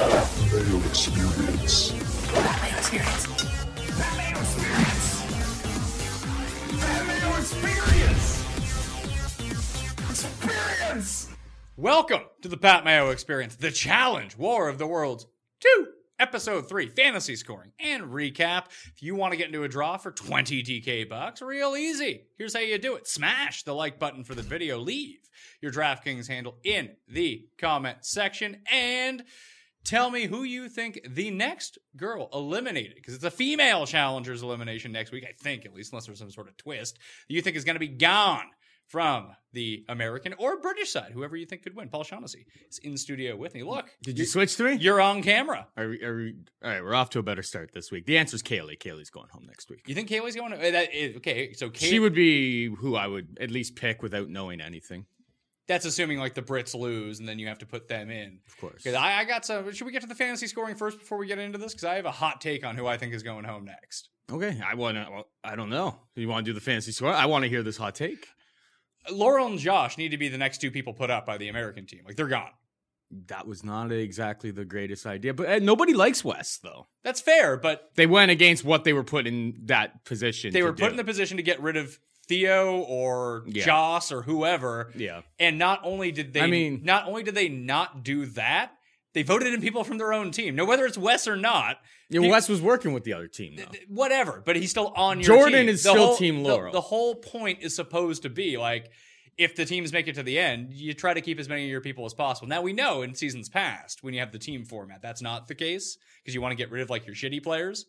Male experience. Welcome to the Pat Mayo Experience, the challenge, War of the Worlds 2, Episode 3, Fantasy Scoring and Recap. If you want to get into a draw for 20 DK bucks, real easy. Here's how you do it smash the like button for the video, leave your DraftKings handle in the comment section, and tell me who you think the next girl eliminated, because it's a female challenger's elimination next week, I think, at least, unless there's some sort of twist, you think is going to be gone from the American or British side, whoever you think could win. Paul Shaughnessy is in studio with me. Look, Did you switch three? you're on camera. Are we, are we, all right, we're off to a better start this week. The answer is Kaylee. Kaylee's going home next week. You think Kaylee's going to? uh, That is, okay, so Kay, She would be who I would at least pick without knowing anything. That's assuming like the Brits lose, and then you have to put them in. Of course. 'Cause I, I got some. Should we get to the fantasy scoring first before we get into this? Because I have a hot take on who I think is going home next. Okay, I want to. Well, I don't know. You want to do the fantasy score? I want to hear this hot take. Laurel and Josh need to be the next two people put up by the American team. Like they're gone. That was not exactly the greatest idea, but uh, nobody likes Wes though. That's fair, but They went against what they were put in that position. they were put do. in the position to get rid of Theo or Yeah. Joss or whoever. Yeah. And not only did they, I mean- not only did they not do that, they voted in people from their own team. Now, whether it's Wes or not, Yeah, Wes was working with the other team though. whatever, but he's still on your team. Jordan team. is The still whole- Team the- Laurel. The, whole point is supposed to be like if the teams make it to the end, you try to keep as many of your people as possible. Now we know in seasons past when you have the team format, that's not the case because you want to get rid of like your shitty players.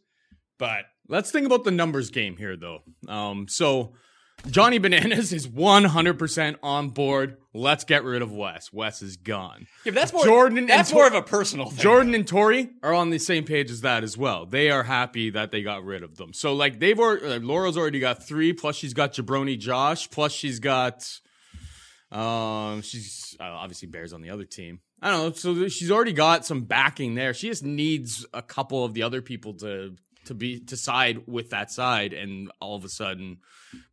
But Let's think about the numbers game here, though. Um, so Johnny Bananas is 100% on board. Let's get rid of Wes. Wes is gone. yeah, that's more Jordan and That's Tor- more of a personal thing. Jordan and Tori are on the same page as that as well. They are happy that they got rid of them. So like they've already, uh, Laura's already got three. Plus she's got Jabroni Josh. Plus she's got, um, she's uh, obviously Bears on the other team. I don't know. So she's already got some backing there. She just needs a couple of the other people to to be to side with that side, and all of a sudden,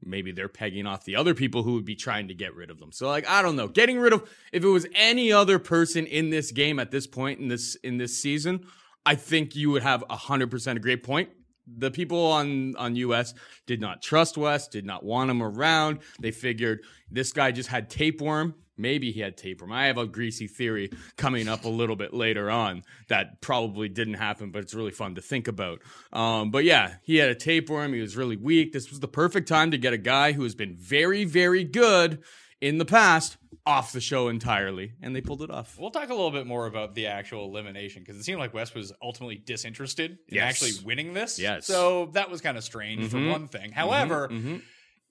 maybe they're pegging off the other people who would be trying to get rid of them. So like I don't know, getting rid of if it was any other person in this game at this point in this in this season, I think you would have a hundred percent a great point. The people on on US did not trust Wes, did not want him around. They figured this guy just had tapeworm. Maybe he had tapeworm. I have a greasy theory coming up a little bit later on that probably didn't happen, but it's really fun to think about. Um, but yeah, he had a tapeworm. He was really weak. This was the perfect time to get a guy who has been very, very good in the past off the show entirely, and they pulled it off. We'll talk a little bit more about the actual elimination because it seemed like Wes was ultimately disinterested in Yes. actually winning this. Yes. So that was kind of strange for Mhm. one thing. However, mhm.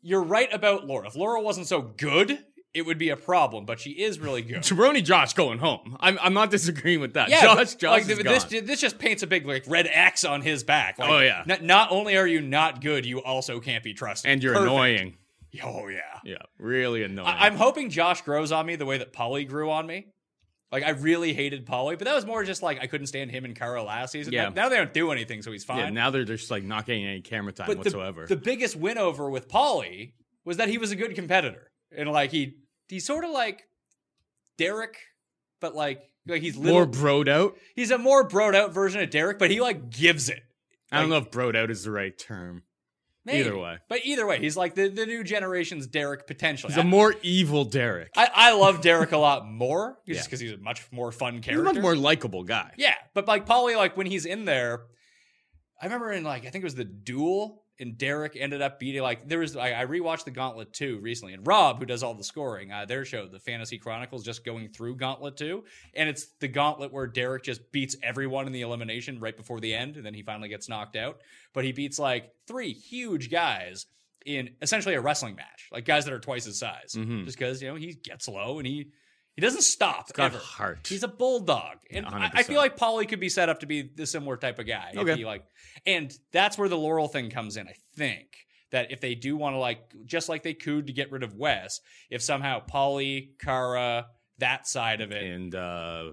you're right about Laura. If Laura wasn't so good, it would be a problem, but she is really good. Jabroni Josh going home. I'm, I'm not disagreeing with that. Yeah, Josh, Josh like, is this gone. this just paints a big like red X on his back. Like, Oh, yeah. Not, not only are you not good, you also can't be trusted. and you're Perfect. annoying. Oh yeah. Yeah, really annoying. I- I'm hoping Josh grows on me the way that Paulie grew on me. Like I really hated Paulie, but that was more just like I couldn't stand him and Carol last season. Yeah. Now, now they don't do anything, so he's fine. yeah, now they're just like not getting any camera time but whatsoever. the biggest win over with Paulie was that he was a good competitor, and like he he's sort of like Derrick, but like like he's little, More broed out. he's a more broed out version of Derrick, but he like gives it. I don't know if broed out is the right term. Maybe. Either way. But either way, he's like the, the new generation's Derrick potentially. He's a more evil Derrick. I, I love Derrick a lot more just Yeah. because he's a much more fun He's a character. much more likable guy. Yeah, but like Paulie, like when he's in there, I remember in like I think it was the duel, and Derrick ended up beating like there was I, I rewatched the Gauntlet two recently, and Rob, who does all the scoring, uh, their show, the Fantasy Chronicles, just going through Gauntlet two, and it's the Gauntlet where Derrick just beats everyone in the elimination right before the end, and then he finally gets knocked out. But he beats like three huge guys in essentially a wrestling match, like guys that are twice his size, Mhm. just because you know he gets low and he. He doesn't stop got ever. heart. He's a bulldog, and I, I feel like Paulie could be set up to be the similar type of guy. If Okay. he like, and that's where the Laurel thing comes in. I think that if they do want to like, just like they could to get rid of Wes, if somehow Paulie, Cara, that side of it And uh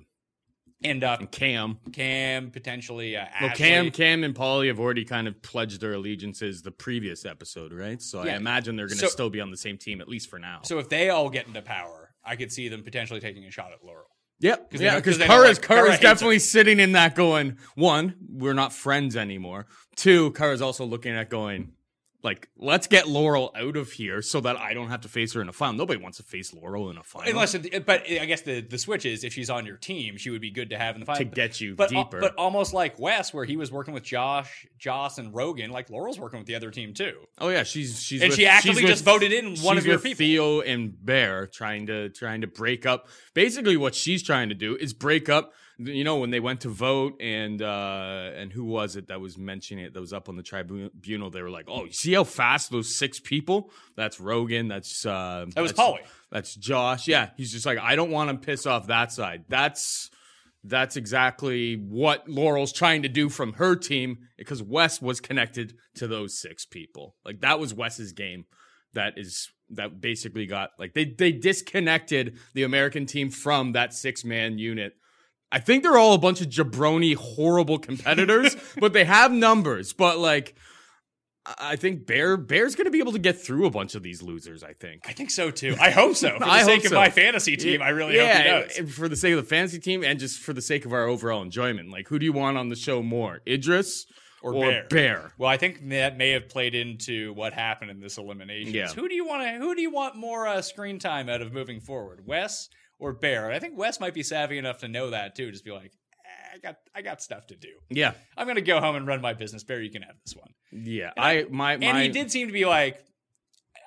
end up and Kam. Kam potentially, uh, Well, Ashley. Kam, Kam, and Paulie have already kind of pledged their allegiances the previous episode, right? So Yeah. I imagine they're going to So- still be on the same team at least for now. So if they all get into power, I could see them potentially taking a shot at Laurel. Yep. 'Cause Yeah, 'cause because they like, Cara Cara's hates definitely sitting in that going, one, we're not friends anymore. Two, Cara's also looking at going, like, let's get Laurel out of here so that I don't have to face her in a final. Nobody wants to face Laurel in a final. Unless, but I guess the the switch is if she's on your team, she would be good to have in the fight To get you but, deeper. But almost like Wes, where he was working with Josh, Joss, and Rogan, like Laurel's working with the other team too. Oh yeah, she's she's And with- she actively she's just voted in one of your with people. Theo and Bear trying to trying to break up. Basically, what she's trying to do is break up. You know, when they went to vote, and uh and who was it that was mentioning it? That was up on the tribunal. They were like, "Oh, you see how fast those six people? That's Rogan. That's uh, That was Paulie. That's Josh. Yeah, he's just like, I don't want to piss off that side. That's that's exactly what Laurel's trying to do from her team because Wes was connected to those six people. Like that was Wes's game. That is that basically got like they they disconnected the American team from that six man unit. I think they're all a bunch of jabroni horrible competitors, but they have numbers. But like I think Bear Bear's gonna be able to get through a bunch of these losers, I think. I think so too. I hope so. For the I sake of so. my fantasy team, I really hope he does. for the sake of the fantasy team and just for the sake of our overall enjoyment. Like, who do you want on the show more, Idris Or or, Bear. Well, I think that may have played into what happened in this elimination. Yeah. Who do you want to? Who do you want more uh, screen time out of moving forward, Wes or Bear? I think Wes might be savvy enough to know that too. Just be like, eh, I got, I got stuff to do. Yeah, I'm gonna go home and run my business. Bear, you can have this one. yeah. I my my And he did seem to be like.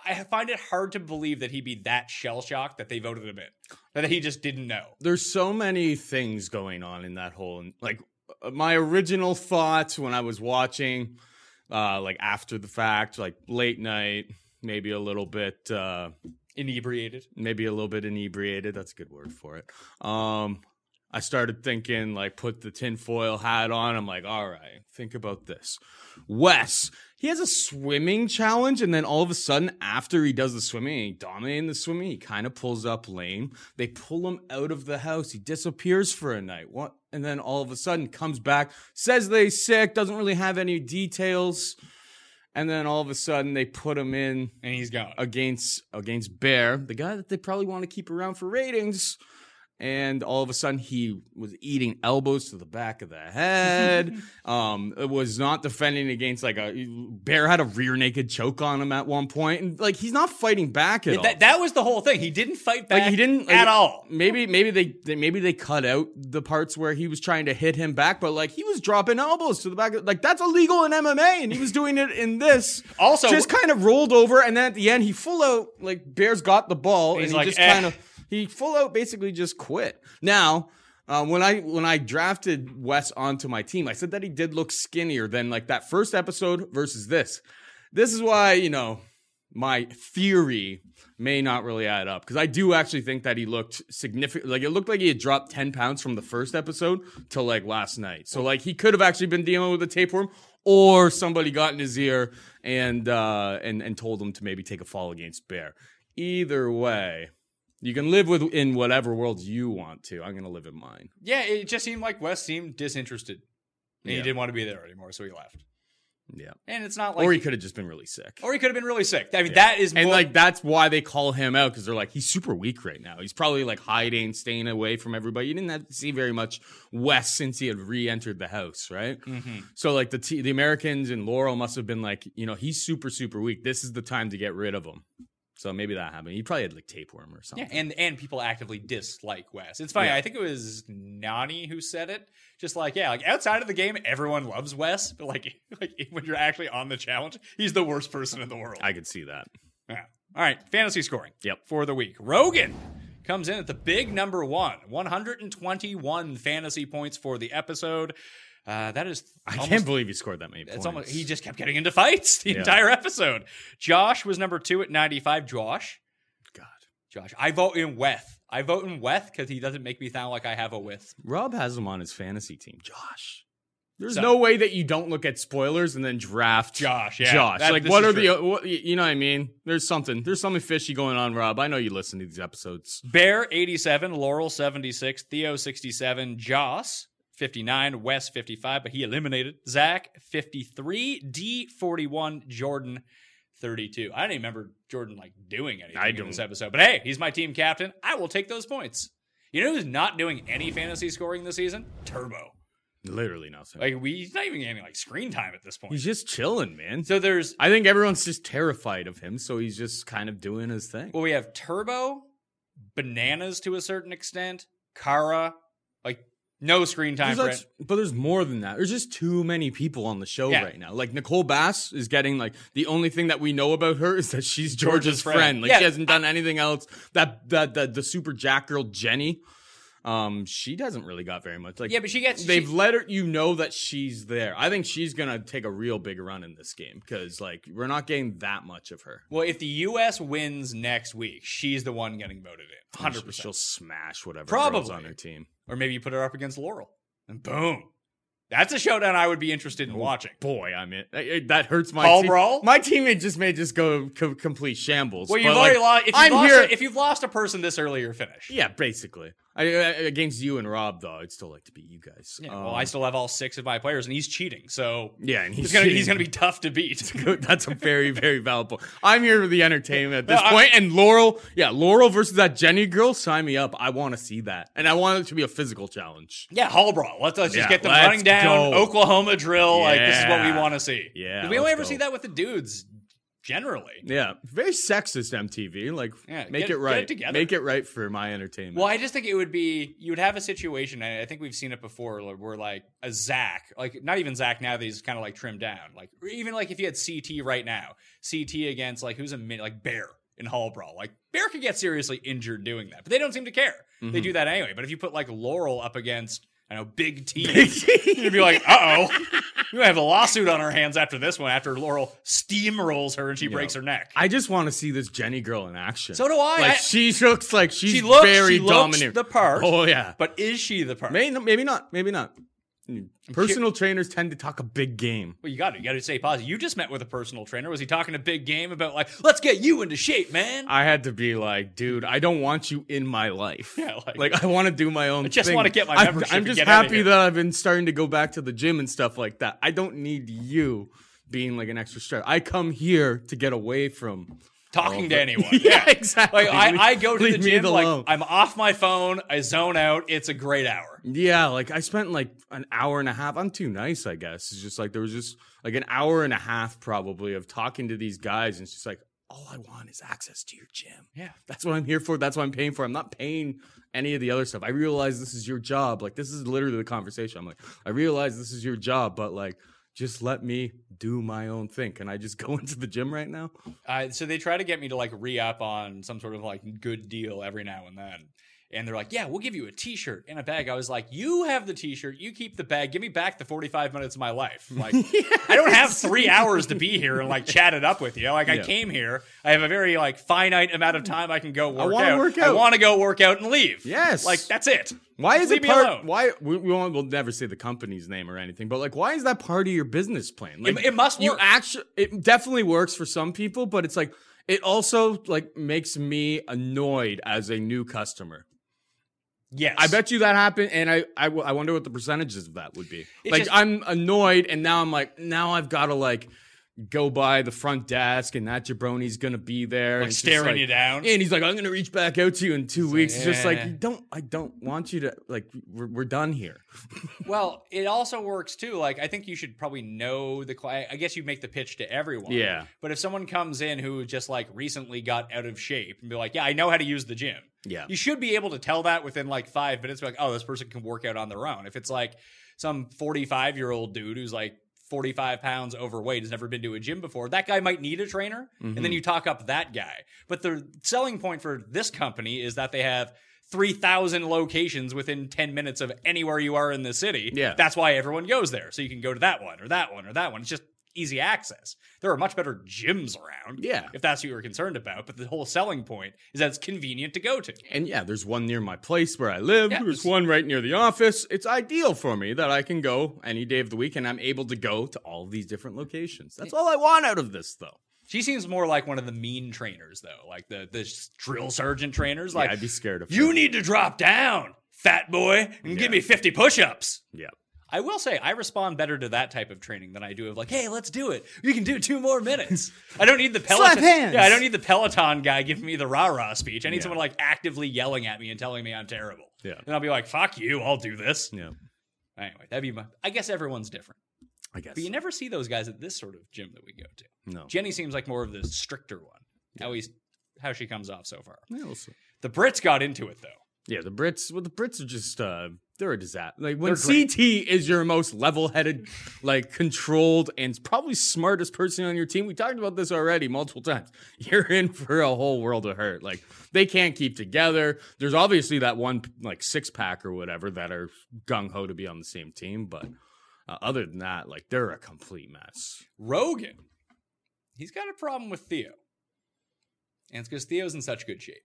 I find it hard to believe that he'd be that shell shocked that they voted him in. That he just didn't know. There's so many things going on in that whole like uh, my original thoughts when I was watching, uh, like after the fact, like late night, maybe a little bit. uh Inebriated. maybe a little bit inebriated. That's a good word for it. Um, I started thinking, like, put the tinfoil hat on. I'm like, all right, think about this. Wes, he has a swimming challenge, and then all of a sudden, after he does the swimming, he dominating the swimming, he kind of pulls up lame. They pull him out of the house. He disappears for a night. What? And then all of a sudden comes back, says they sick, doesn't really have any details. And then all of a sudden they put him in And he's gone. against against Bear, the guy that they probably want to keep around for ratings. And all of a sudden, he was eating elbows to the back of the head. um, it was not defending against like a Bear had a rear naked choke on him at one point, and like he's not fighting back at all. That, that was the whole thing. He didn't fight back Like he didn't like, at all. Maybe maybe they, they maybe they cut out the parts where he was trying to hit him back, but like he was dropping elbows to the back. Of, like that's illegal in MMA, and he was doing it in this. Also- just kind of rolled over, and then at the end he full out like Bears got the ball, and he like, just "Eh." kind of he full out basically just quit. Now. Uh, when I when I drafted Wes onto my team, I said that he did look skinnier than like that first episode versus this. This is why you know my theory may not really add up because I do actually think that he looked significant. Like it looked like he had dropped ten pounds from the first episode to like last night. So like he could have actually been dealing with a tapeworm, or somebody got in his ear and uh, and and told him to maybe take a fall against Bear. Either way, you can live with in whatever world you want to. I'm gonna live in mine. Yeah, it just seemed like Wes seemed disinterested. And he didn't want to be there anymore, so he left. Yeah. And it's not like or he could have just been really sick. or he could have been really sick. I mean, that is and more, like that's why they call him out because they're like he's super weak right now. He's probably like hiding, staying away from everybody. You didn't have to see very much Wes since he had re-entered the house, right? Mm-hmm. So like the t- the Americans and Laurel must have been like, you know, he's super super weak. This is the time to get rid of him. So maybe that happened. He probably had like tapeworm or something. Yeah, and and people actively dislike Wes. It's funny. Yeah. I think it was Nany who said it. Just like yeah, like outside of the game, everyone loves Wes, but like like when you're actually on the challenge, he's the worst person in the world. I could see that. Yeah. All right, fantasy scoring. Yep. For the week, Rogan comes in at the big number one, 121 fantasy points for the episode. Uh, that is, I can't believe he scored that many It's points. almost he just kept getting into fights the Yeah. entire episode. Josh was number two at 95. Josh, God. Josh, I vote in Weth. I vote in Weth because he doesn't make me sound like I have a with. Rob has him on his fantasy team. Josh. There's So- no way that you don't look at spoilers and then draft Josh, yeah. Josh. That- like, what are the, what, you know what I mean? There's something, there's something fishy going on, Rob. I know you listen to these episodes. Bear 87, Laurel 76, Theo 67, Joss 59, Wes 55, but he eliminated. Zach 53, Dee 41, Jordan 32. I don't even remember Jordan like doing anything I in this don't. episode, but hey, he's my team captain. I will take those points. You know who's not doing any fantasy scoring this season? Turbo. Literally nothing. Like we, he's not even getting like screen time at this point. he's just chilling, man. so there's I think everyone's just terrified of him, so he's just kind of doing his thing. well, we have Turbo, Bananas to a certain extent, Cara, no screen time There's for like- it. but there's more than that. There's just too many people on the show Yeah. right now. Like Nicole Bass is getting like the only thing that we know about her is that she's George's George's, friend. friend. Like Yeah, she hasn't done anything else. That that that the super jack girl Jenny, um, she doesn't really got very much. Like Yeah, but she gets they've she- let her you know that she's there. I think she's gonna take a real big run in this game because like we're not getting that much of her. Well, if the U.S. wins next week, she's the one getting voted in, 100% She'll smash whatever Probably. on her team. Or maybe you put her up against Laurel, and boom, that's a showdown I would be interested in watching. Boy, I mean that hurts my Paul team. Brawl? My teammate just may just go co- complete shambles. Well, you've like, already lost. If you've I'm lost, here. a, if you've lost a person this early, you're finished. yeah, basically. I, against you and Rob, though, I'd still like to beat you guys. Yeah, Um, well, I still have all six of my players, and he's cheating. So yeah, and he's, he's, gonna cheating. he's gonna be tough to beat. That's a very, very valid point. I'm here for the entertainment at this No, point. And Laurel, yeah, Laurel versus that Jenny girl, sign me up. I want to see that. And I want it to be a physical challenge. yeah, Hall brawl. Let's, let's just get them running down. go. Oklahoma drill. Like this is what we want to see. Yeah, we only ever go. see that with the dudes. Generally, Yeah, very sexist MTV. Like, Yeah, make get- it right. it together. Make it right for my entertainment. Well, I just think it would be you would have a situation, and I think we've seen it before, where like a Zach, like not even Zach now that he's kind of like trimmed down, like even like if you had CT right now, CT against like who's a min like Bear in Hall Brawl, like Bear could get seriously injured doing that, but they don't seem to care. Mm-hmm. They do that anyway. But if you put like Laurel up against I know Big T, you'd be like, uh oh, you have a lawsuit on our hands after this one. After Laurel steamrolls her and she breaks her neck. I just want to see this Jenny girl in action. So do I. Like I- she looks like she's she looks very she looks dominant. the part, Oh yeah. but is she the part? Maybe, maybe not. Maybe not. Hmm. Personal trainers tend to talk a big game. Well, you got to you got to stay positive. You just met with a personal trainer. Was he talking a big game about like, let's get you into shape, man? I had to be like, dude, I don't want you in my life. Yeah, like- like, I want to do my own. I just wanna get my I'm- membership I'm, just get outta happy that I've been starting to go back to the gym and stuff like that. I don't need you being like an extra stress. I come here to get away from. Talking to anyone. Yeah, Yeah, exactly. Like I, I go to the leave me gym, like alone. I'm off my phone. I zone out. It's a great hour. Yeah, like I spent like an hour and a half. I'm too nice, I guess. It's just like there was just like an hour and a half probably of talking to these guys, and it's just like all I want is access to your gym. Yeah. That's what I'm here for. That's what I'm paying for. I'm not paying any of the other stuff. I realize this is your job. Like this is literally the conversation. I'm like, I realize this is your job, but like just let me do my own thing. Can I just go into the gym right now? Uh, so they try to get me to like re up on some sort of like good deal every now and then. And they're like, yeah, we'll give you a t shirt and a bag. I was like, you have the t shirt, you keep the bag, give me back the 45 minutes of my life. Like, I don't have three hours to be here and like chat it up with you. Like, I came here, I have a very like finite amount of time I can go work wanna out. work I want to go work out and leave. Yes. Like, that's it. Why is leave it part? Why we, we won't, we'll never say the company's name or anything, but like, why is that part of your business plan? Like, it must You work. actually, it definitely works for some people, but it's like it also like makes me annoyed as a new customer. Yes. I bet you that happened, and I—I wonder what the percentages of that would be. It like just- I'm annoyed, and now I'm like, now I've got to like go by the front desk, and that jabroni's gonna be there, Like and it's staring like- you down? and he's like, I'm gonna reach back out to you in two weeks. It's just eh. like, don't, I don't want you to like, we're, we're done here. Well, it also works too. Like, I think you should probably know the client. I guess you make the pitch to everyone. Yeah. But if someone comes in who just like recently got out of shape and be like, yeah, I know how to use the gym. Yeah. You should be able to tell that within like five minutes. Like, oh, this person can work out on their own. If it's like some 45 year old dude who's like 45 pounds overweight, has never been to a gym before, that guy might need a trainer. And Mm-hmm. then you talk up that guy. But the selling point for this company is that they have 3,000 locations within 10 minutes of anywhere you are in the city. Yeah. That's why everyone goes there. So you can go to that one or that one or that one. It's just easy access. There are much better gyms around. Yeah. If that's what you're concerned about. But the whole selling point is that it's convenient to go to. And yeah, there's one near my place where I live. Yeah, there's one right near the office. It's ideal for me that I can go any day of the week and I'm able to go to all of these different locations. That's all I want out of this, though. She seems more like one of the mean trainers, though, like the the drill sergeant trainers. Like, yeah, I'd be scared of you her. need to drop down, fat boy, and Yeah. give me 50 push ups. Yeah. I will say I respond better to that type of training than I do of like, hey, let's do it. We can do two more minutes. I don't need the Peloton. Slap hands. Yeah, I don't need the Peloton guy giving me the rah rah speech. I need Yeah. someone like actively yelling at me and telling me I'm terrible. Yeah. And I'll be like, fuck you, I'll do this. Yeah. Anyway, that'd be my. I guess everyone's different, I guess. but you never see those guys at this sort of gym that we go to. no. Jenny seems like more of the stricter one. At least how she comes off so far. Yeah, we'll. The Brits got into it though. Yeah, the Brits. Well, the Brits are just uh they're a disaster. Like when CT is your most level-headed, like controlled, and probably smartest person on your team. We talked about this already multiple times. You're in for a whole world of hurt. Like they can't keep together. There's obviously that one like six pack or whatever that are gung ho to be on the same team, but uh, other than that, like they're a complete mess. Rogan, he's got a problem with Theo. And it's because Theo's in such good shape.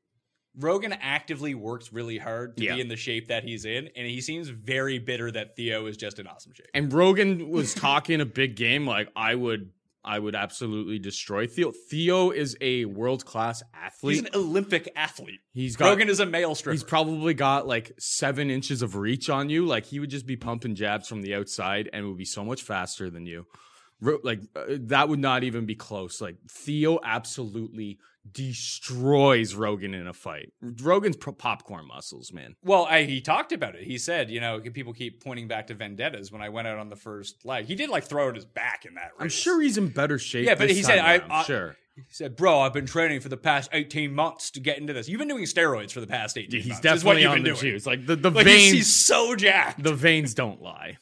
Rogan actively works really hard to Yeah. be in the shape that he's in, and he seems very bitter that Theo is just in awesome shape. And Rogan was talking a big game. Like I would, I would absolutely destroy Theo. Theo is a world class athlete. He's an Olympic athlete. He's got- Rogan is a male stripper. He's probably got like seven inches of reach on you. Like he would just be pumping jabs from the outside and would be so much faster than you. Like uh, that would not even be close. Like Theo absolutely destroys Rogan in a fight. Rogan's pro- popcorn muscles, man. well, I, he talked about it. He said, you know, people keep pointing back to vendettas when I went out on the first leg. He did like throw out his back in that race. I'm sure he's in better shape. Yeah, but he said, I- I- sure. He said, "Bro, I've been training for the past 18 months to get into this. You've been doing steroids for the past 18 He's months. is definitely what you've on been the doing. juice. Like the the Like, he's, veins, he's so jacked. the veins don't lie.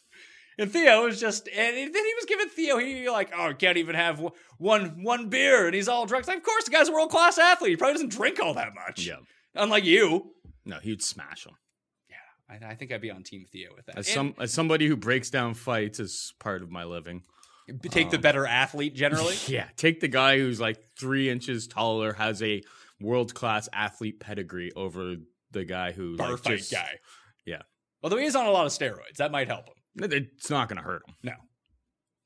And Theo was just, and then he was giving Theo, he like, oh, can't even have one one beer, and he's all drunk. Like, of course, the guy's a world class athlete. He probably doesn't drink all that much. Yeah. Unlike you. No, he'd smash him. Yeah, I, I think I'd be on Team Theo with that. As And some as somebody who breaks down fights as part of my living. take the um, better athlete generally. Yeah, take the guy who's like three inches taller, has a world class athlete pedigree over the guy who Bar like, fight just- guy. Yeah, Although he is on a lot of steroids, that might help him. It's not gonna hurt him. No.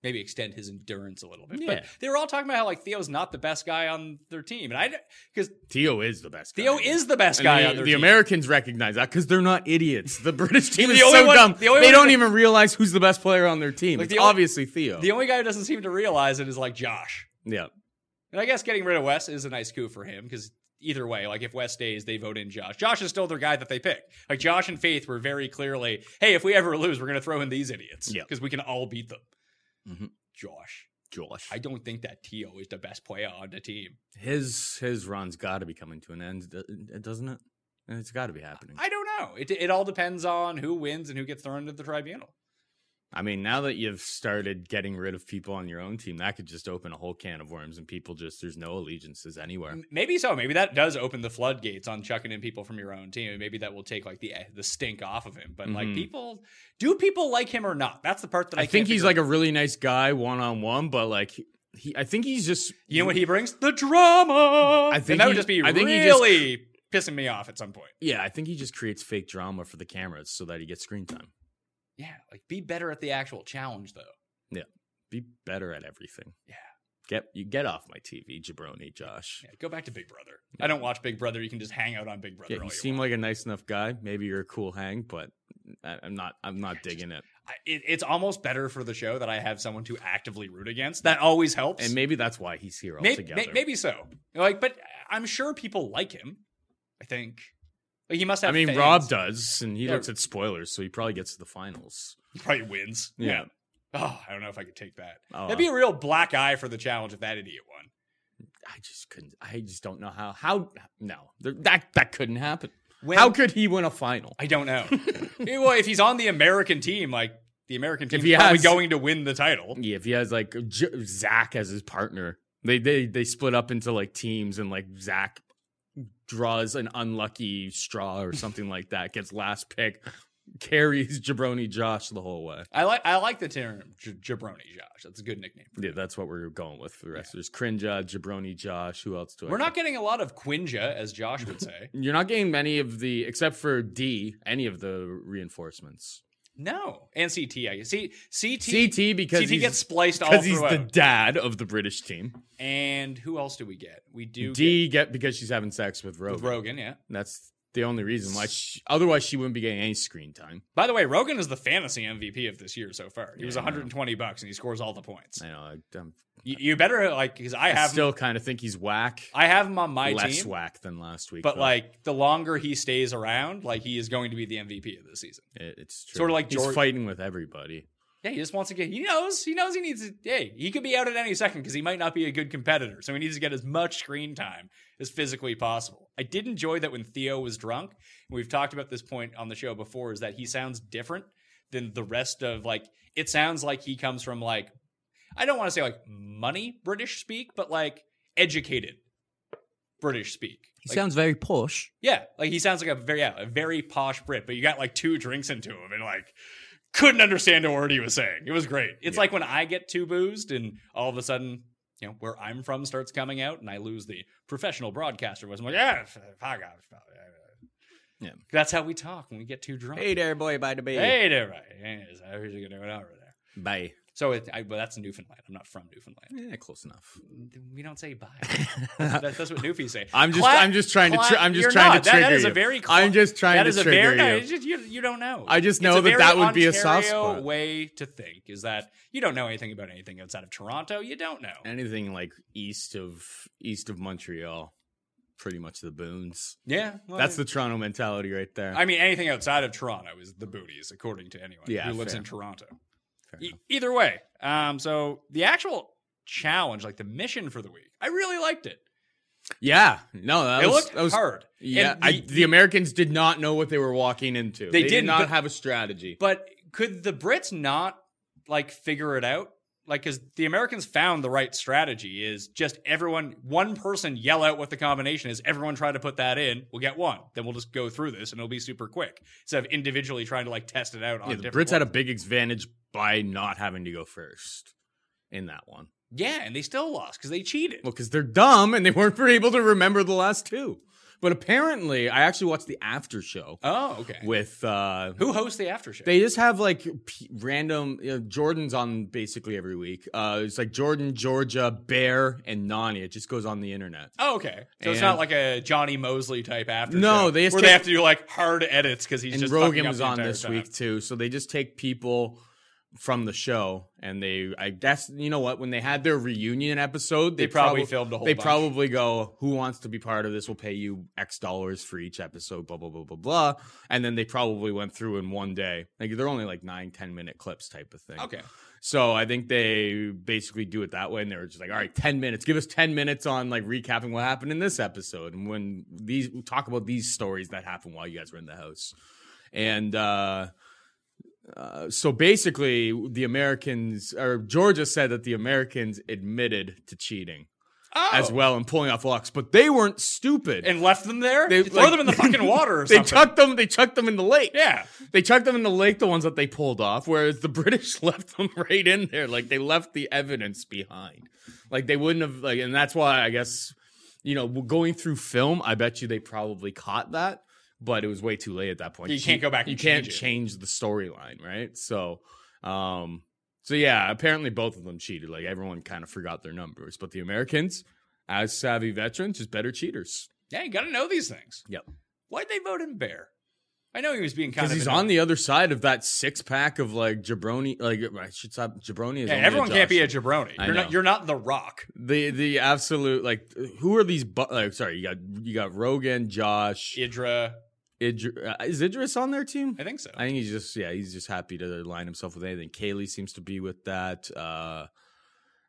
Maybe extend his endurance a little bit. Yeah. But they were all talking about how like Theo's not the best guy on their team. And I because Theo is the best. Theo guy. is the best And guy the, on their the. Americans recognize that because they're not idiots. The British team The is so one- dumb. the They don't even realize who's the best player on their team. Like, it's the only- obviously Theo. the only guy who doesn't seem to realize it is like Josh. yeah, And I guess getting rid of Wes is a nice coup for him because either way, like if Wes stays, they vote in Josh. Josh is still their guy that they pick. Like Josh and Faith were very clearly, hey, if we ever lose, we're going to throw in these idiots Yeah. because we can all beat them. Mhm. Josh. Josh. I don't think that Theo is the best player on the team. his his run's got to be coming to an end, doesn't it? It's got to be happening. I don't know. It, it all depends on who wins and who gets thrown into the tribunal. I mean, now that you've started getting rid of people on your own team, that could just open a whole can of worms, and people just there's no allegiances anywhere. Maybe so. Maybe that does open the floodgates on chucking in people from your own team. and Maybe that will take like the the stink off of him. But like Mhm. people, do people like him or not? That's the part that I, I think he's like out. a really nice guy one on one, but like he, I think he's just You know what he brings? The drama. I think and that would just be I think he just- really pissing me off at some point. yeah, I think he just creates fake drama for the cameras so that he gets screen time. Yeah, like be better at the actual challenge though. Yeah. Be better at everything. Yeah. Get you get off my TV, jabroni, Josh. Yeah, go back to Big Brother. I don't watch Big Brother. You can just hang out on Big Brother. Yeah, all you you seem want. like a nice enough guy. Maybe you're a cool hang, but I, I'm not. I'm not digging it. I- it, it's almost better for the show that I have someone to actively root against. That always helps. And maybe that's why he's here maybe, altogether. maybe so. Like, but I'm sure people like him. I think. Like, he must have. I mean, fans. Rob does, and he Yeah. looks at spoilers, so he probably gets to the finals. He probably wins. Yeah. Oh, I don't know if I could take that. Oh, That'd be a real black eye for the challenge if that idiot won. I just couldn't. I just don't know how. How no, there, that that couldn't happen. When- how could he win a final? I don't know. Well, if he's on the American team, like the American team's he probably has- going to win the title. Yeah, if he has like J- Zach as his partner, they they they split up into like teams, and like Zach draws an unlucky straw or something like that, gets last pick, carries Jabroni Josh the whole way. I like I like the term J- Jabroni Josh. That's a good nickname. Yeah, that's what we're going with for the rest. There's Crinja, Jabroni Josh. Who else do I? We're not getting a lot of Quinja, as Josh would say. You're not getting many of the, except for Dee, any of the reinforcements. No, and CT. I. See, CT. CT because CT he's, gets spliced all because he's the dad of the British team. and who else do we get? We do Dee get because she's having sex with Rogan. with Rogan. Yeah. That's the only reason why. She, otherwise, she wouldn't be getting any screen time. By the way, Rogan is the fantasy MVP of this year so far. He was Yeah, know. 120 bucks and he scores all the points. I know. I, I'm, You, you better like because I I have still kind of think he's whack. I have him on my less team. whack than last week. But though. like the longer he stays around, like he is going to be the MVP of the season. It- it's true. sort of like he's George- fighting with everybody. Yeah, he just wants to get. He knows. He knows he needs to. Hey, he could be out at any second because he might not be a good competitor. So he needs to get as much screen time as physically possible. I did enjoy that when Theo was drunk. And we've talked about this point on the show before. Is that he sounds different than the rest of like. It sounds like he comes from like. I don't want to say like money British speak, but like educated British speak. He Like, sounds very posh. Yeah, like he sounds like a very yeah, a very posh Brit, but you got like two drinks into him and like couldn't understand a word he was saying. It was great. It's like when I get too boozed and all of a sudden, you know, where I'm from starts coming out and I lose the professional broadcaster. I'm like, yeah, fuck off. Yeah. That's how we talk when we get too drunk. Hey there, boy, by the bay. Hey there, right. Heard you doing over there. Bye. So it, I, well, that's Newfoundland. I'm not from Newfoundland. Yeah, close enough. We don't say bye. That's, that's what Newfies say. I'm just- Cla- I'm just trying to tr- I'm just trying to not. That- that trigger a very. I'm just trying that to is a trigger very, no, you. it's just- you. You don't know. I just know a that that would be a soft Ontario spot. way to think is that you don't know anything about anything outside of Toronto. You don't know. Anything like east of east of Montreal, pretty much the boons. yeah, well, That's the Toronto mentality right there. I mean, anything outside of Toronto is the booties, according to anyone Yeah, who lives fair. in Toronto. E- either way, um, so the actual challenge, like the mission for the week, I really liked it. yeah, no, that it was, looked that was hard. Yeah, And I, the Americans did not know what they were walking into. They did didn't, not but- have a strategy. But could the Brits not like figure it out? Like, because the Americans found the right strategy is just everyone, one person yell out what the combination is. Everyone try to put that in. We'll get one. Then we'll just go through this and it'll be super quick instead of individually trying to like test it out. on yeah, the different Brits had a big advantage by not having to go first in that one. yeah, and they still lost because they cheated. Well, because they're dumb and they weren't able to remember the last two. But apparently, I actually watched the after show oh, okay. with. uh Who hosts the after show? They just have like p- random. You know, Jordan's on basically every week. Uh It's like Jordan, Georgia, Bear, and Nany. It just goes on the internet. oh, okay. So it's not like a Johnny Mosley type after No, show they just where they have to do like hard edits because he's and just Rogan was on this time. week too. So they just take people from the show and they I guess you know what when they had their reunion episode They probably filmed a whole they bunch. probably go who wants to be part of this We'll pay you x dollars for each episode blah blah blah blah blah and then they probably went through in one day like they're only like nine ten minute clips type of thing Okay. so I think they basically do it that way, and they were just like, "All right, ten minutes. Give us ten minutes on like recapping what happened in this episode, and when these talk about these stories that happened while you guys were in the house." And uh, uh, so basically, the Americans or Georgia said that the Americans admitted to cheating Oh. as well and pulling off locks, but they weren't stupid. and left them there. They, throw like- them in the fucking water or they something. chucked them. They chucked them in the lake. yeah. They chucked them in the lake, the ones that they pulled off, whereas the British left them right in there. Like they left the evidence behind. Like they wouldn't have like and that's why I guess you know, going through film, I bet you they probably caught that, but it was way too late at that point. You can't go back You can't change change the storyline, right? So um So yeah, apparently both of them cheated. Like everyone kind of forgot their numbers, but the Americans, as savvy veterans, just better cheaters. Yeah, you got to know these things. Yep. Why'd they vote in Bear? I know he was being kind of. Because he's on the other side of that six pack of like jabroni. Like I should stop. Jabroni is Yeah, everyone can't be a jabroni. I You're know. not. You're not the Rock. the the absolute like who are these? Bu- like sorry, you got you got Rogan, Josh, Idra. Idri- uh, is Idris on their team? I think so. I think he's just yeah, he's just happy to line himself with anything. Kaylee seems to be with that. Uh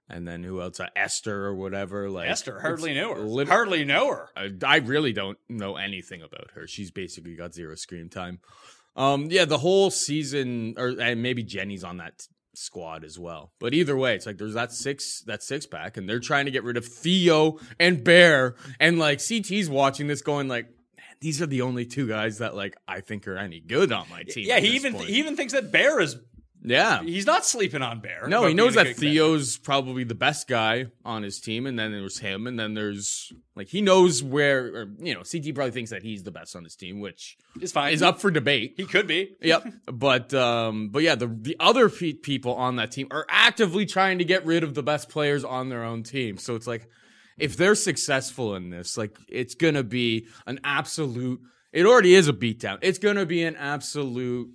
and then who else? Uh, Esther or whatever. Like Esther hardly knew her. lit- hardly know her. I, I really don't know anything about her. She's basically got zero screen time. Um, yeah, the whole season, or and maybe Jenny's on that squad as well. But either way, it's like there's that six that six pack, and they're trying to get rid of Theo and Bear, and like CT's watching this, going like, these are the only two guys that like I think are any good on my team. Yeah, he even point. he even thinks that Bear is. yeah. He's not sleeping on Bear. No, he knows that Theo's probably the best guy on his team, and then there's him, and then there's like he knows where, or you know, CT probably thinks that he's the best on his team, which is fine. is up for debate. He could be. yep, but um, but yeah, the the other pe- people on that team are actively trying to get rid of the best players on their own team. So it's like if they're successful in this, like it's gonna be an absolute. It already is a beatdown. It's gonna be an absolute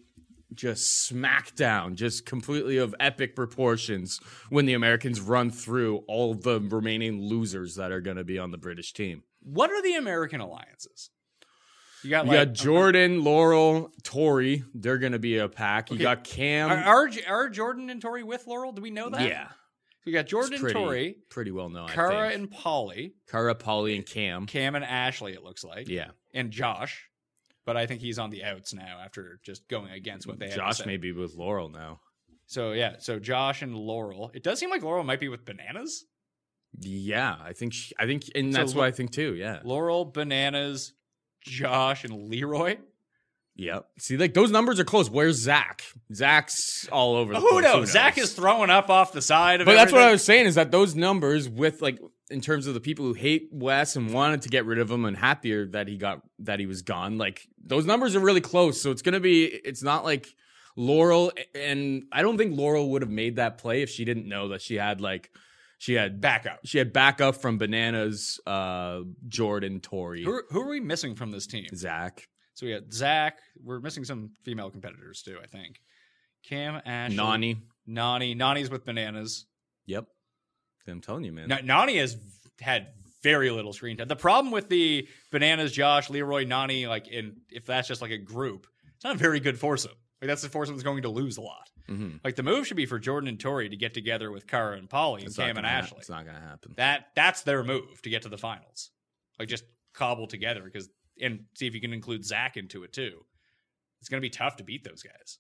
just smackdown, just completely of epic proportions when the Americans run through all the remaining losers that are going to be on the British team. What are the American alliances? You got You got Jordan, Laurel, Tori. They're going to be a pack. You Okay. got Kam. Are, are are Jordan and Tori with Laurel? Do we know that? yeah, We got Jordan it's and pretty, Tori, pretty well known. Cara and Paulie, Cara, Paulie, and Kam. Kam and Ashley. It looks like. Yeah, And Josh, but I think he's on the outs now after just going against what they had Josh may be with Laurel now. So yeah, so Josh and Laurel. It does seem like Laurel might be with Bananas. Yeah, I think. She, I think, and So that's what I think too. Yeah. Laurel, Bananas, Josh, and Leroy. Yep. See, like those numbers are close. Where's Zach? Zach's all over. The place. Who knows? Zach is throwing up off the side of But that's what I was saying is that those numbers with like in terms of the people who hate Wes and wanted to get rid of him and happier that he got that he was gone, like those numbers are really close. So it's gonna be it's not like Laurel and I don't think Laurel would have made that play if she didn't know that she had like she had backup. she had backup from Bananas, uh Jordan, Tori, Who, who are we missing from this team? Zach, So we got Zach. We're missing some female competitors too, I think. Kam, Ashley, Nany. Nany. Nany's with Bananas. Yep. I'm telling you, man. Na- Nany has had very little screen time. The problem with the Bananas, Josh, Leroy, Nany, like in if that's just like a group, it's not a very good foursome. Like that's the foursome that's going to lose a lot. Mhm. Like the move should be for Jordan and Tori to get together with Cara and Paulie and It's not Kam and gonna Ashley. It's not gonna happen. That that's their move to get to the finals. Like just cobble together because and see if you can include Zach into it too. It's going to be tough to beat those guys,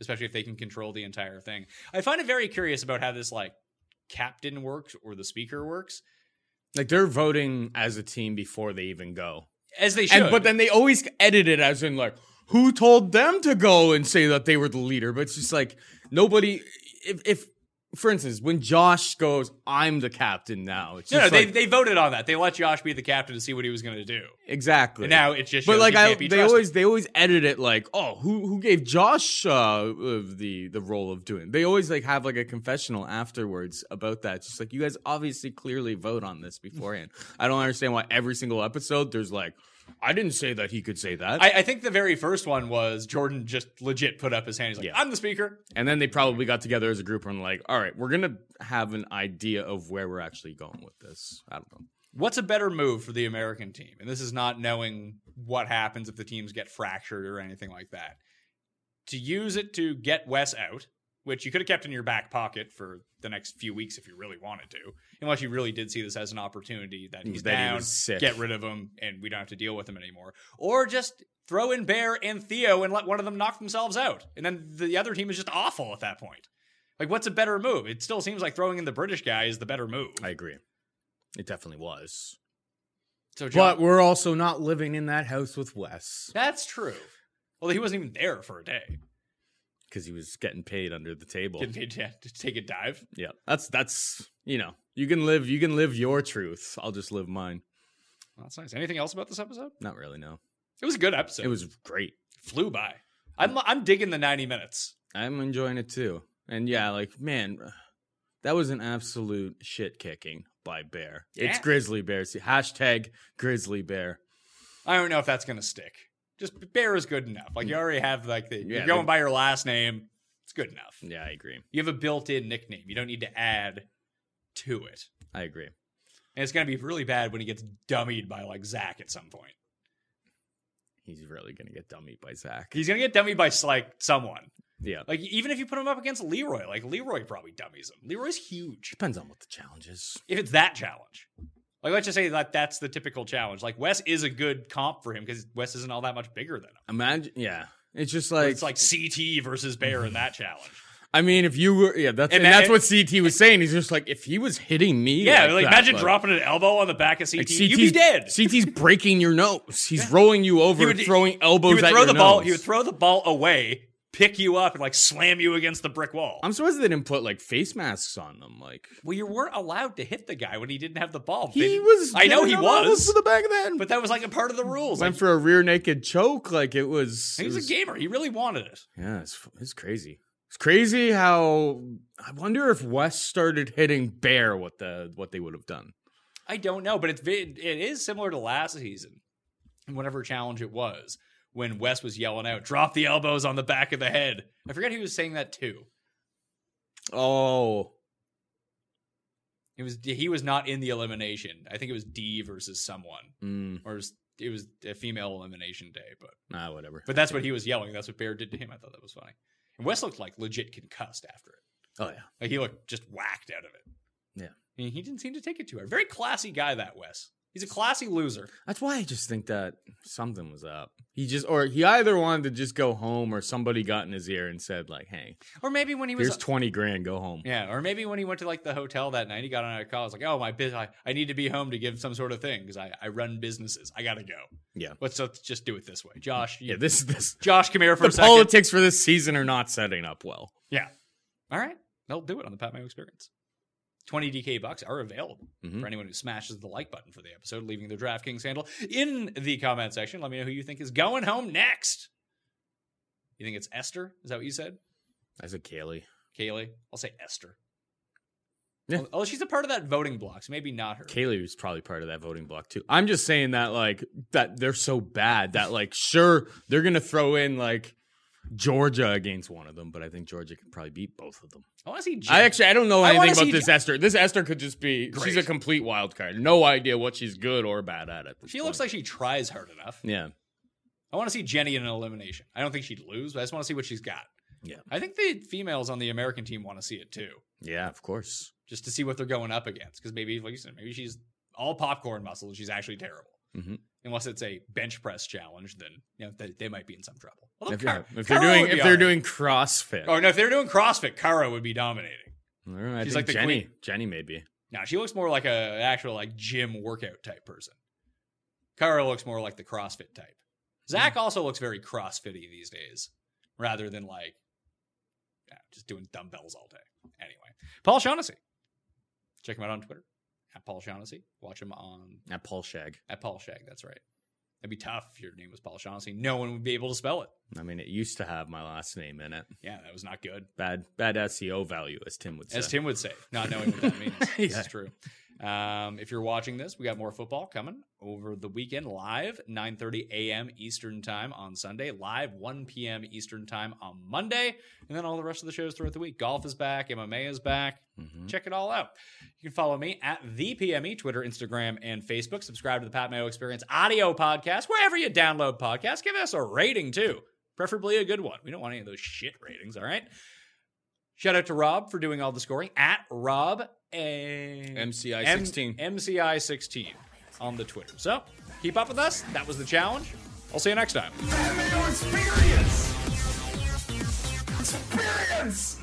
especially if they can control the entire thing. I find it very curious about how this like captain works or the speaker works, Like they're voting as a team before they even go. as they should. And but then they always edit it as in like who told them to go and say that they were the leader. But it's just like nobody. If, if for instance, when Josh goes, "I'm the captain now," it's no, no, they like, they voted on that. They let Josh be the captain to see what he was going to do. exactly. And now it's just but like I, they always they always edit it like, oh, who who gave Josh uh, the the role of doing? They always like have like a confessional afterwards about that. It's just like you guys obviously clearly vote on this beforehand. I don't understand why every single episode there's like, I didn't say that he could say that. I, I think the very first one was Jordan just legit put up his hand. He's like, Yeah. "I'm the speaker." And then they probably got together as a group and like, all right, we're gonna have an idea of where we're actually going with this. I don't know. What's a better move for the American team? And this is not knowing what happens if the teams get fractured or anything like that. To use it to get Wes out, which you could have kept in your back pocket for the next few weeks if you really wanted to, unless you really did see this as an opportunity that he's That down, sick. get rid of him, and we don't have to deal with him anymore. Or just throw in Bear and Theo and let one of them knock themselves out. And then the other team is just awful at that point. Like, what's a better move? It still seems like throwing in the British guy is the better move. I agree. It definitely was. so, John, But we're also not living in that house with Wes That's true. Well, he wasn't even there for a day. Because he was getting paid under the table. Getting paid to, to take a dive. Yeah, that's that's you know you can live you can live your truth. I'll just live mine. Well, that's nice. Anything else about this episode? Not really. No, It was a good episode. it was great. flew by. I'm I'm digging the 90 minutes. I'm enjoying it too. And yeah, like man, that was an absolute shit kicking by Bear. It's Grizzly Bear. See, hashtag Grizzly Bear. I don't know if that's gonna stick. Just Bear is good enough. Like you mm. already have like the Yeah, you're going by your last name. It's good enough. Yeah, I agree. You have a built-in nickname. You don't need to add to it. I agree. And it's gonna be really bad when he gets dummied by like Zach at some point. He's really gonna get dummied by Zach. He's gonna get dummied by like someone. yeah, Like even if you put him up against Leroy, like Leroy probably dummies him. Leroy's huge. depends on what the challenge is. If it's that challenge. Like let's just say that that's the typical challenge. Like Wes is a good comp for him because Wes isn't all that much bigger than him. Imagine, yeah. It's just like it's like CT versus Bear in that challenge. I mean, if you were, yeah, that's And and that- that's what CT was saying. He's just like, if he was hitting me, Yeah, like, like, that, imagine like- dropping an elbow on the back of CT. like, You'd be dead. CT's breaking your nose. He's rolling you over, He would- throwing elbows he would throw the ball. nose. He would throw the ball away, pick you up, and like slam you against the brick wall. I'm surprised they didn't put like face masks on them. Like well, you weren't allowed to hit the guy when he didn't have the ball. he They- was. I know he was, to the back of the head. but that was like a part of the rules. went Like, for a rear naked choke. Like it was. he was, was a gamer. He really wanted it. Yeah, it's it's crazy. It's crazy how I wonder if Wes started hitting Bear what the what they would have done. I don't know, but it's it is similar to last season, whatever challenge it was, when Wes was yelling out, "Drop the elbows on the back of the head." I forget who was saying that too. Oh, It was he was not in the elimination. I think it was Dee versus someone, mm, or it was, it was a female elimination day. But nah, whatever. but that's what he was yelling. That's what Bear did to him. I thought that was funny. And Wes looked like legit concussed after it. oh yeah, Like he looked just whacked out of it. Yeah. Mean, he didn't seem to take it too hard. Very classy guy, that Wes. He's a classy loser. that's why I just think that something was up. He just or he either wanted to just go home or somebody got in his ear and said like, "Hey, Or maybe when he was here's twenty grand, go home." Yeah, or maybe when he went to like the hotel that night, he got on a call. I was like, "Oh, my biz, I, I need to be home to give some sort of thing because I, I run businesses. I gotta go. Yeah. Let's, let's just do it this way, Josh. Yeah, this this Josh, come here for the a second. politics for this season are not setting up well. Yeah. All right, they'll do it on the Pat Mayo Experience. Twenty DK bucks are available Mhm. for anyone who smashes the like button for the episode, leaving their DraftKings handle in the comment section. Let me know who you think is going home next. You think it's Esther? Is that what you said? I said Kaylee. Kaylee? I'll say Esther. Yeah. Oh, she's a part of that voting block, so maybe not her. Kaylee was probably part of that voting block too. I'm just saying that like that they're so bad that like sure they're gonna throw in like Georgia against one of them, but I think Georgia could probably beat both of them. I want to see. Jen- I actually I don't know anything about this Jen- Esther. This Esther could just be she's a complete wild card. No idea what she's good or bad at. at this She looks like she tries hard enough. yeah I want to see Jenny in an elimination. I don't think she'd lose, but I just want to see what she's got. yeah I think the females on the American team want to see it too, yeah of course. just to see what they're going up against. Because maybe, like you said, maybe she's all popcorn muscle and she's actually terrible. Mhm. Unless it's a bench press challenge, then you know they, they might be in some trouble. Although If, yeah, if they're Cara doing if they're right. doing CrossFit, oh no, if they're doing CrossFit, Cara would be dominating. I don't know, I she's like the Jenny queen. Jenny maybe. Now she looks more like a an actual like gym workout type person. Cara looks more like the CrossFit type. Zach Hmm. also looks very CrossFitty these days, rather than like yeah, just doing dumbbells all day. Anyway, Paul Shaughnessy. Check him out on Twitter at Paul Shaughnessy. Watch him on At Paul Shag. at Paul Shag. That's right. That'd be tough if your name was Paul Shaughnessy. No one would be able to spell it. I mean, it used to have my last name in it. Yeah, that was not good. Bad, bad SEO value, as Tim would say. As Tim would say, not knowing what that means. This is true. Um, if you're watching this, we got more football coming over the weekend live, 9.30 a.m. Eastern Time on Sunday, live 1 p.m. Eastern Time on Monday, and then all the rest of the shows throughout the week. Golf is back, MMA is back. Mm-hmm. Check it all out. You can follow me at the PME, Twitter, Instagram, and Facebook. Subscribe to the Pat Mayo Experience audio podcast, wherever you download podcasts. Give us a rating too, preferably a good one. We don't want any of those shit ratings, all right? Shout out to Rob for doing all the scoring at Rob and MCI M- 16. MCI 16 on the Twitter. So keep up with us. That was the challenge. I'll see you next time. Experience! Experience!